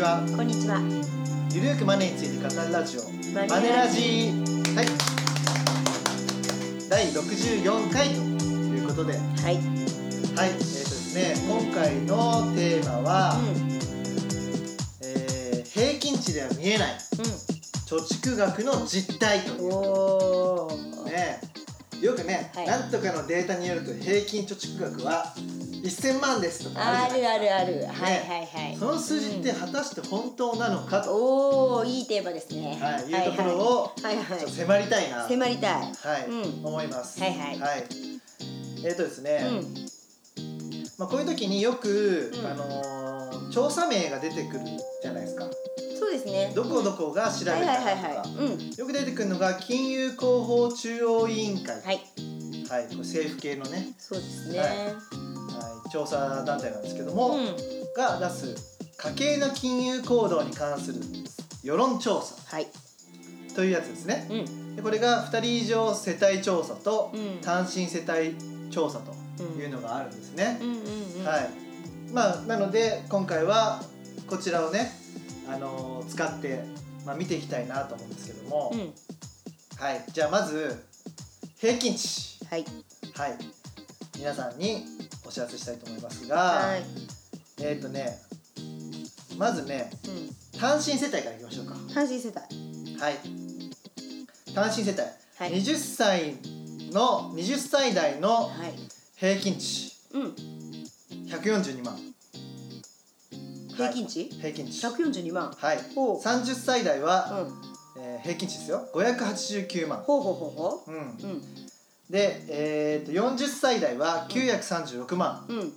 ちは。こんにちは。ゆるーくマネーについて語るラジオ。マネラジ。はい。第64回ということで。はい。はい。えーとですね今回のテーマは、えー平均値では見えない貯蓄額の実態とうん。いう。おお。ね。よくね、はい。なんとかのデータによると平均貯蓄額は1000万ですとかあるあるある。はいはいはい。その数字って果たして本当なのかと、おお、いいテーマですね。はい、いうところをはいはい。ちょっと迫りたいな、迫りたい。はい、うん思います。はいはいえっ、とですね、うん。まあこういう時によく、うんあのー調査名が出てくるじゃないですか。そうですね。どこどこが調べたとか。よく出てくるのが金融広報中央委員会、はい、はい。これ政府系のね、そうですね。調査団体なんですけども、うん。が出す家計の金融行動に関する世論調査はい。というやつですね。うん。でこれが2人以上世帯調査とうん単身世帯調査というのがあるんですね。はい。まあなので今回はこちらをね、あのー使ってまあ見ていきたいなと思うんですけども、うん。はい。じゃあまず平均値はい。はい皆さんにお知らせしたいと思いますが、はい。えっ、とねまずねうん。単身世帯からいきましょうか。単身世帯。はい。単身世帯、はい20歳の20歳代のはい。平均値うん。142万平均値？平均値百四十二万。はいほう。30歳代は、うん。えー平均値ですよ589万ほうほうほうほうんう。うん。で、えー、と40歳代は936万、うん。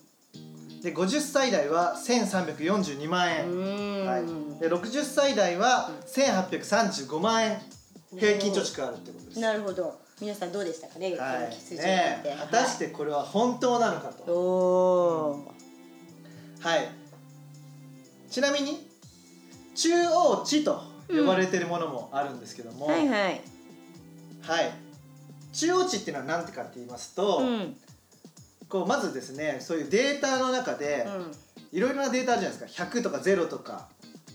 で50歳代は1342万円、うん。はい、で60歳代は1835万円。平均貯蓄あるってことです。なるほど。皆さんどうでしたかね？はい、ね果たしてこれは本当なのかはいと。はい。ちなみに中央値と呼ばれてるものもあるんですけども、はいはい。はい中央値っていうのは何てかって言いますと、うん。こうまずですねそういうデータの中でうん。いろいろなデータあるじゃないですか100とか0とか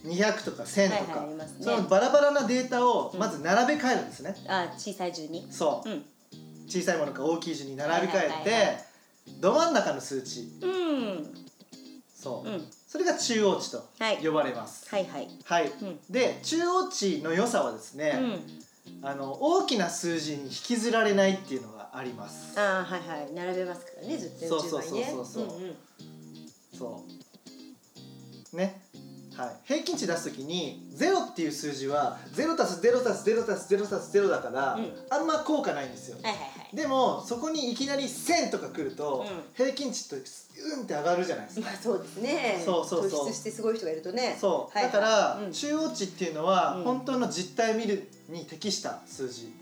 200とか1000とか、はいはいねそのバラバラなデータをまず並べ替えるんですね、あ、小さい順に。そううん。小さいものから大きい順に並び替えて、はいはいはいはど真ん中の数値うん。そう、うん。それが中央値とはい呼ばれますはいはい。はい、うんで中央値の良さはですね、うん。あの大きな数字に引きずられないっていうのがあります。あー、はいはい。並べますからね。ずっとそうそうそうそう順番にねそうん。んそう。ね。はい。平均値出す時に0っていう数字は0たす0たす0たす0たす0だから、うん。あんま効果ないんですよ。はいはいはい。でもそこにいきなり1000とか来ると、うん平均値ってうんって上がるじゃないですか。まあそうですね。そうそうそう。突出してすごい人がいるとね。そう、はいはい。だから、うん。中央値っていうのは、うん。本当の実態を見るに適した数字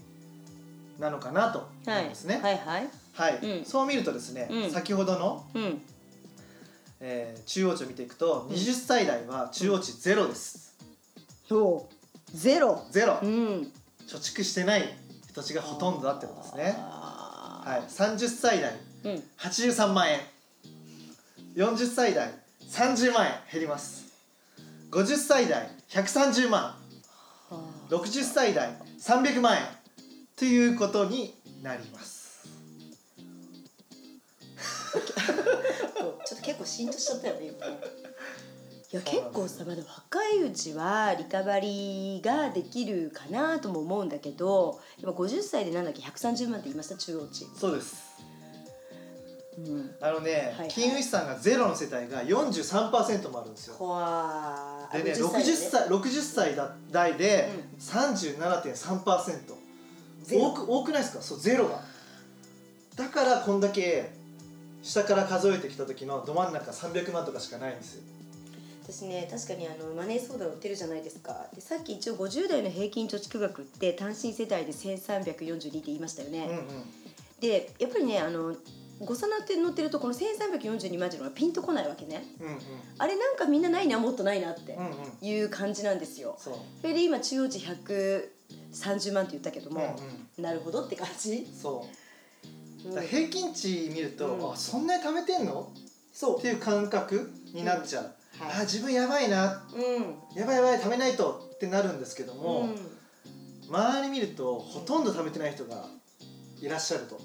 なのかなと思いますね。はいはい。はい、うんそう見るとですね、うん先ほどの、うん。えー中央値を見ていくと、20歳代は中央値ゼロです。そう。ゼロ。ゼロ、うん。貯蓄してない人たちがほとんどだってことですね。あはい、30歳代ーうん。83万円40歳代30万円減ります50歳代130万は60歳代300万円。ということになります。あちょっと結構しんとしちゃったよね今。ね。いや結構さまだ若いうちはリカバリーができるかなとも思うんだけど今50歳でなんだっけ130万って言いました？中央値、そうです。うん、あのね、はい金融資産がゼロの世帯が43%もあるんですよ。怖でね50 60で？歳60歳代でう37.3%、ゼロ。多く多くないですか？そうゼロが。だからこんだけ下から数えてきた時のど真ん中300万とかしかないんですよ。私ね確かにあのマネー相談売ってるじゃないですか。でさっき一応50代の平均貯蓄額って単身世帯で1342って言いましたよね、うんうん。でやっぱりねあの誤差なって乗ってるとこの1342万っていうのがピンとこないわけね。うんうん。あれなんかみんなないなもっとないなってうんうん。いう感じなんですよ。そう。それで今中央値130万って言ったけども、うんなるほどって感じ、そう。平均値見ると、うん。あそんなに貯めてんの？そっていう感覚になっちゃう、はいあ自分やばいな。うん。やばいやばい食べないとってなるんですけども、うん。周り見るとほとんど食べてない人がいらっしゃると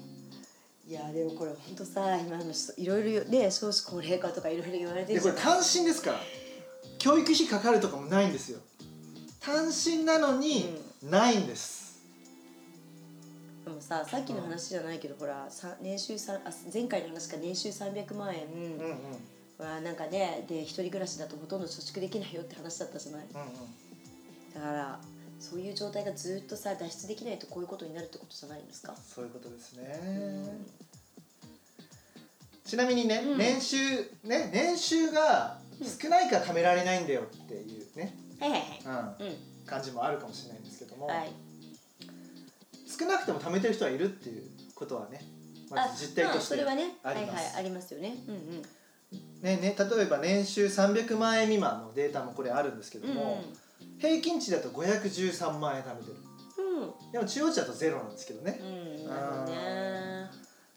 いやでもこれ本当さ今の人いろいろね少子高齢化とかいろいろ言われてでるこれ単身ですから。教育費かかるとかもないんですよ。単身なのにないんです、でもささっきの話じゃないけど、ほらさ年収さあ前回の話か年収300万円。うん、うん。うんはなんかねで一人暮らしだとほとんど貯蓄できないよって話だったじゃない。だからそういう状態がずっとさ脱出できないとこういうことになるってことじゃないんですか、そういうことですね、うん。ちなみにね、うん。年収ね年収が少ないから貯められないんだよっていうね、はいはいうん、はい。うん。感じもあるかもしれないんですけども、はい。少なくても貯めてる人はいるっていうことはねまず実態としてあそれはねあります。はいはいありますよね。うんうん。ねね、例えば年収300万円未満のデータもこれあるんですけども、平均値だと513万円貯めてる。うん。でも中央値だとゼロなんですけどね。うんうん。なね。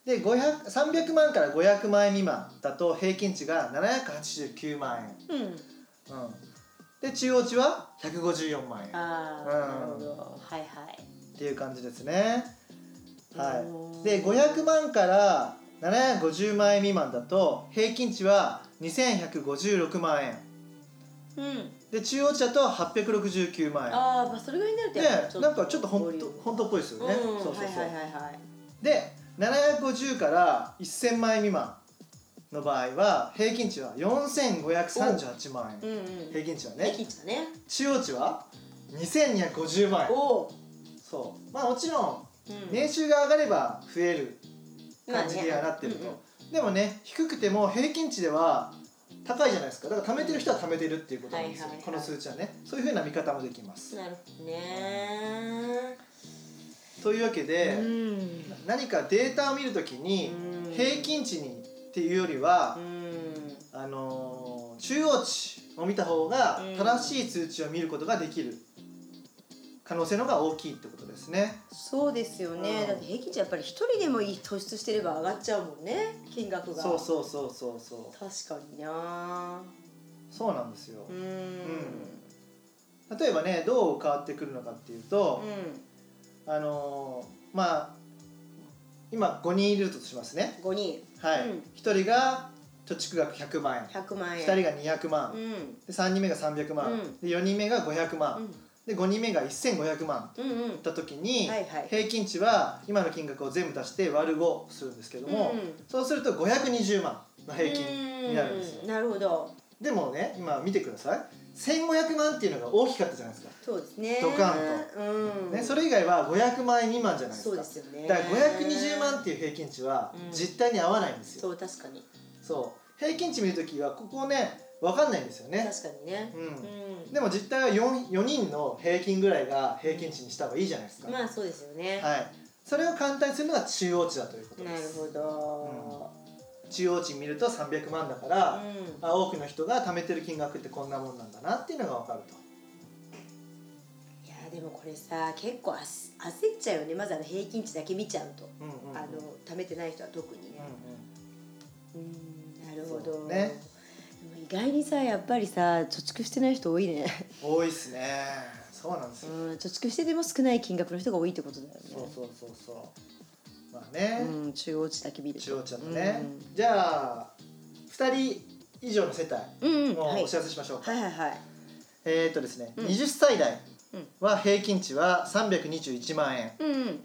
で500 300万から500万円未満だと平均値が789万円、うん。うん、で中央値は154万円。っああ、うん。なるほど。はいはい。ていう感じですね。はうんいで500万から750万円未満だと平均値は2156万円。うんで中央値だと869万円。ああまあそれぐらいになるとでなんかちょっと本当本当っぽいですよね、うんそうそうそう、はいはいはいはい。で750から1000万円未満の場合は平均値は4538万円。うんうん。平均値は平ね均値だね。中央値は2250万円。おお。そう。まあもちろんうん。年収が上がれば増える感じにはなってると、まあね。でもね低くても平均値では高いじゃないですか。だから貯めてる人は貯めてるっていうことなんですよ、はいはいはい。この数値はね。そういうふうな見方もできます、なるほどね。というわけで、うん。何かデータを見るときにうん。平均値にっていうよりはう、ん。あのー中央値を見た方がうん正しい数値を見ることができる可能性の方が大きいってことですね。そうですよね、うん。だって平均値やっぱり一人でもいい突出してれば上がっちゃうもんね。金額が。そうそうそうそうそう。確かにな。そうなんですよ。う。ん。例えばねどう変わってくるのかっていうとう、ん。あのーまあ今5人いるとしますね。5人。はい。うん。1人が貯蓄額100万円、100万円。2人が200万、うん。で3人目が300万、うん。で4人目が500万、うんで5人目が1500万うんうん。いった時に、平均値は今の金額を全部足して割る5するんですけども、うんうん。そうすると520万の平均になるんですよ。うんなるほど。でもね今見てください。1500万っていうのが大きかったじゃないですか、そうですね。ドカンうん。ね、それ以外は500万円未満じゃないですか。そうですよね。だから520万っていう平均値はうん。実態に合わないんですよ、そう確かに。そう。平均値見るときはここね分かんないんですよね。確かにね。うん。うん。でも実態は 4, 4人の平均ぐらいが平均値にした方がいいじゃないですか、まあそうですよね。はい。それを簡単にするのが中央値だということなるですほど中央値見ると300万だから、うん。あ多くの人が貯めてる金額ってこんなもんなんだなっていうのが分かると。いやでもこれさ結構焦っちゃうよね。まずあの平均値だけ見ちゃうと。うんうんうん。あの貯めてない人は特にね。うんうん。うんなるほど。ね意外にさやっぱりさ貯蓄してない人多いね。多いっすね。そうなんですよ、うん貯蓄してても少ない金額の人が多いってことだよね。そうそうそうそう。まあね、うん中央値だけ見ると。中央値だとね、じゃあ2人以上の世帯うんうん、はい、をお知らせしましょうか、はいはいはい。えーっとですね、うん。20歳代うん。は平均値は321万円。うん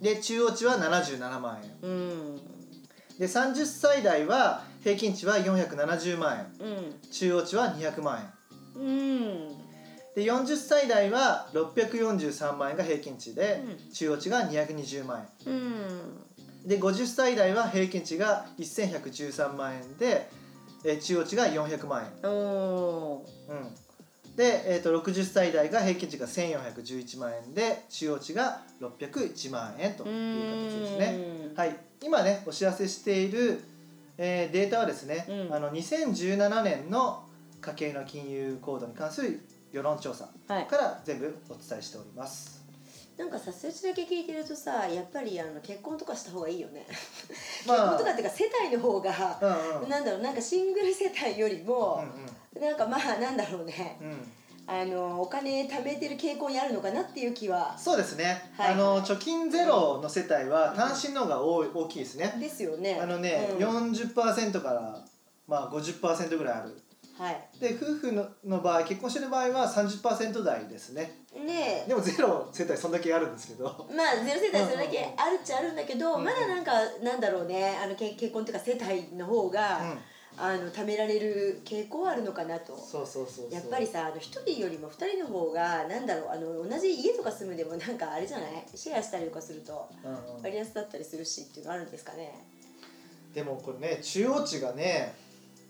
で中央値は77万円。うん。で30歳代は平均値は470万円。うん。中央値は200万円。うん。で40歳代は643万円が平均値で、うん。中央値が220万うん。円で50歳代は平均値が1113万円で、えー中央値が400万円、うん、で、えー、と60歳代が平均値が1411万円で中央値が601万円という形ですね。はい、今ねお知らせしている、えーデータはですね、うん。あの2017年の家計の金融行動に関する世論調査はい。から全部お伝えしております。なんかさ数値だけ聞いてるとさやっぱりあの結婚とかした方がいいよね、まあ。結婚とかっていうか世帯の方が、うんうん。なんだろうなんかシングル世帯よりもう、なんかまあなんだろうね。んうんうんあのお金貯めてる傾向にあるのかなっていう気は。そうですね、はい。あの貯金ゼロの世帯は単身の方が多い大きいですね、ですよね。あのね、うん。40%からまあ50%ぐらいある。はい。で夫婦のの場合結婚してる場合は30%台ですね。ねでもゼロ世帯そんだけあるんですけど。まあゼロ世帯それだけあるっちゃあるんだけど、うんまだなんかなんだろうね。あのけ結婚っていうか世帯の方が、うんあの貯められる傾向はあるのかなと。そうそうそうやっぱりさあの一人よりも二人の方がなんだろうあの同じ家とか住むでもなんかあれじゃない？シェアしたりとかすると割安だったりするしっていうのあるんですかね？でもこれね中央値がね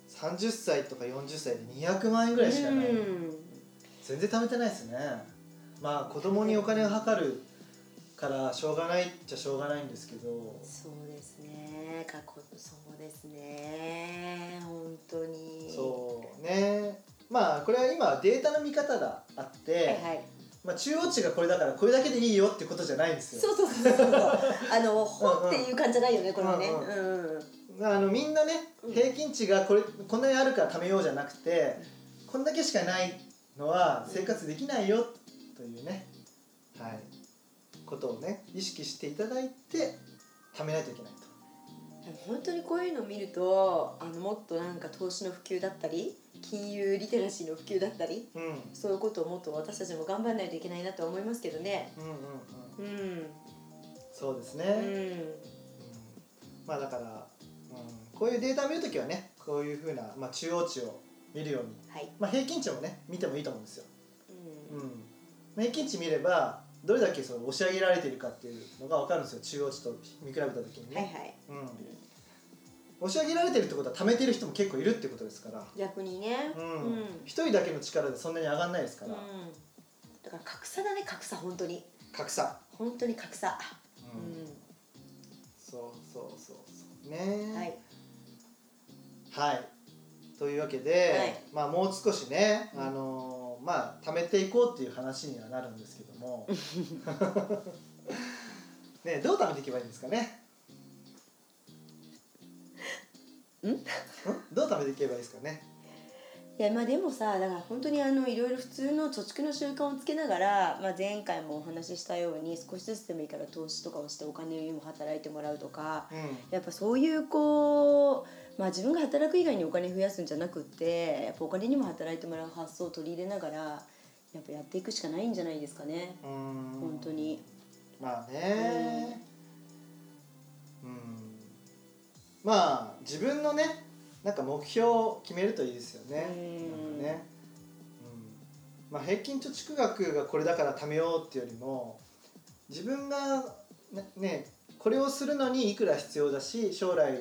30歳とか40歳で200万円ぐらいしかない、うん。全然貯めてないですね。まあ子供にお金をかかるからしょうがないっちゃしょうがないんですけど。そうですね。過去そうですね。本当に。そうね。まあこれは今データの見方があって、はいはい。まあ、中央値がこれだからこれだけでいいよってことじゃないんですよ。そうそうそうそうあのほっていう感じじゃないよねこれはね。うんうん。あのみんなねうん。平均値がこれこんなにあるから貯めようじゃなくてこんだけしかないのは生活できないよというね、はい、ことをね意識していただいて貯めないといけないと。本当にこういうのを見るとあのもっとなんか投資の普及だったり金融リテラシーの普及だったりうん。うんそういうことをもっと私たちも頑張らないといけないなとは思いますけどね。うんうんうん。そうですね、うん。うんまあだから、うん、こういうデータを見るときはねこういうふうな、まあ、中央値を見るように、はい。まあ、平均値もね見てもいいと思うんですよ。ううん。ん、平均値見ればどれだけその押し上げられているかっていうのが分かるんですよ。中央値と見比べた時にね、はいはい。うん、押し上げられてるってことは貯めてる人も結構いるってことですから。逆にね。ううん。ん一、人だけの力でそんなに上がんないですから、うんだから格差だね格差本当に。格差、本当に格差。ううんん。そうそうそうそう。ね。はい。はい。というわけで、はい。まあもう少しね、うん。あのーまあ貯めていこうっていう話にはなるんですけども。ねどう貯めていけばいいんですかね？ん？どう貯めていけばいいですかね？いやまあでもさだから本当にあのいろいろ普通の貯蓄の習慣をつけながら、まあ、前回もお話ししたように少しずつでもいいから投資とかをしてお金にも働いてもらうとかうん。やっぱそういうこう、まあ、自分が働く以外にお金増やすんじゃなくってやっぱお金にも働いてもらう発想を取り入れながらやっぱやっていくしかないんじゃないですかね。うん。本当に。まあね。うん。まあ自分のねなんか目標を決めるといいですよね。うん。ね、うん。まあ、平均貯蓄額がこれだから貯めようっていうよりも自分がねねこれをするのにいくら必要だし将来の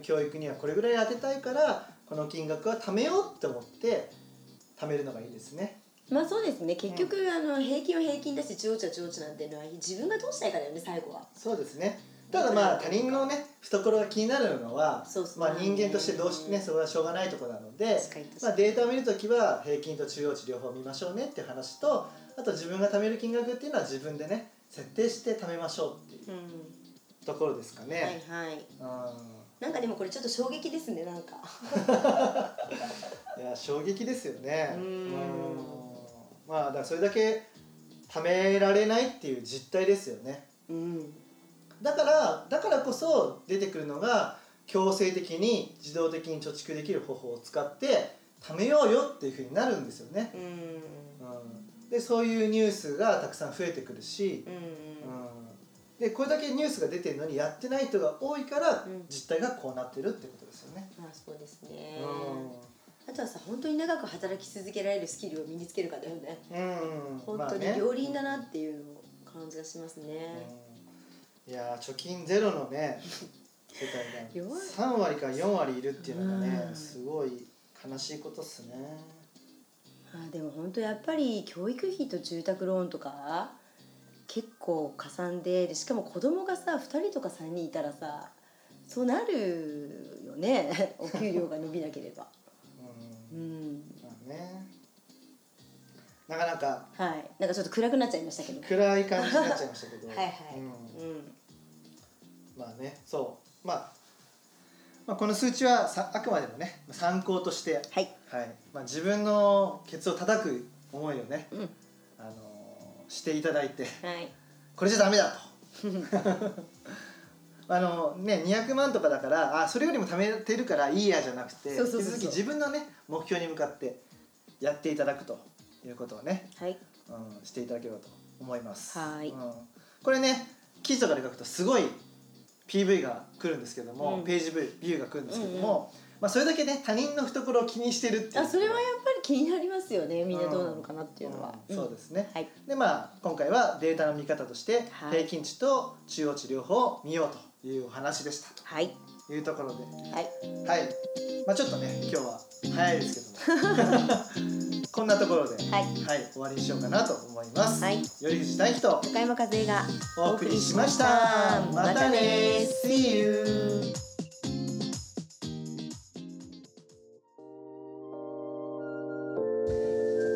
教育にはこれぐらい当てたいからこの金額は貯めようって思って貯めるのがいいですね。まあそうですね結局、あの平均は平均だし中央値は中央値なんていうのは自分がどうしたいかだよね最後は。そうですねただまあ他人のね懐が気になるのはまあ、人間としてどうしねそれはしょうがないところなのでまあ、データを見るときは平均と中央値両方見ましょうねっていう話とあと自分が貯める金額っていうのは自分でね設定して貯めましょうっていううんところですかね。はいはい。うんなんかでもこれちょっと衝撃ですねなんか。いや衝撃ですよね。うんうんまあだからそれだけ貯められないっていう実態ですよね。うん。だからだからこそ出てくるのが強制的に自動的に貯蓄できる方法を使って貯めようよっていうふうになるんですよね。うん。うん、でそういうニュースがたくさん増えてくるし、うん。うん、でこれだけニュースが出てるのにやってない人が多いからうん実態がこうなってるってことですよね。まあそうですね。うあとはさ本当に長く働き続けられるスキルを身につけるかだよね。ん、うん、本当に両輪だなっていうのを感じがしますね。うん、いやー貯金ゼロのね世帯が3割から4割いるっていうのがね、うんすごい悲しいことっすね。あでも本当やっぱり教育費と住宅ローンとか結構かさんででしかも子供がさ2人とか3人いたらさそうなるよね お給料が伸びなければ。うん。うん。まあね。なかなか。はい。なんかちょっと暗くなっちゃいましたけど。暗い感じになっちゃいましたけど。はいはい、うん。うん。まあねそう、まあ、まあこの数値はさあくまでもね参考として、はい。はい。まあ、自分のケツを叩く思いをね、うん。あのーしていただいてはい。これじゃダメだと。あのね、200万とかだからあそれよりも貯めてるからいいやじゃなくて引き続き自分のね目標に向かってやっていただくということをね、はい。うん、していただければと思います。はい。うん、これね記事とかで書くとすごい PV が来るんですけども、うん。ページビューが来るんですけどうんも、まあ、それだけね他人の懐を気にしてるっていう。あそれはやっぱり気になりますよね。みんなどうなのかなっていうのは、うん。そうですね、はい。でまあ今回はデータの見方としてはい。平均値と中央値両方見ようというお話でしたはい。というところで。はい。はい。まあちょっとね今日は早いですけども こんなところで、はい。終わりにしようかなと思います。はい。頼藤大樹と高山和恵がお送りしました。また。ね See you!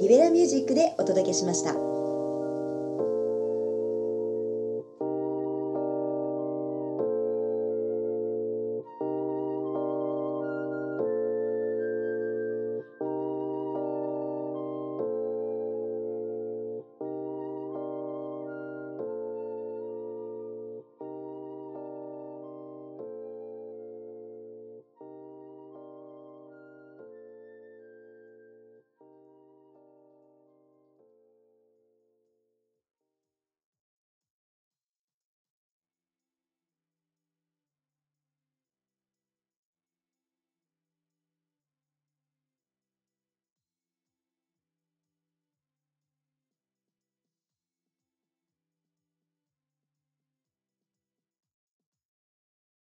リベラミュージックでお届けしました。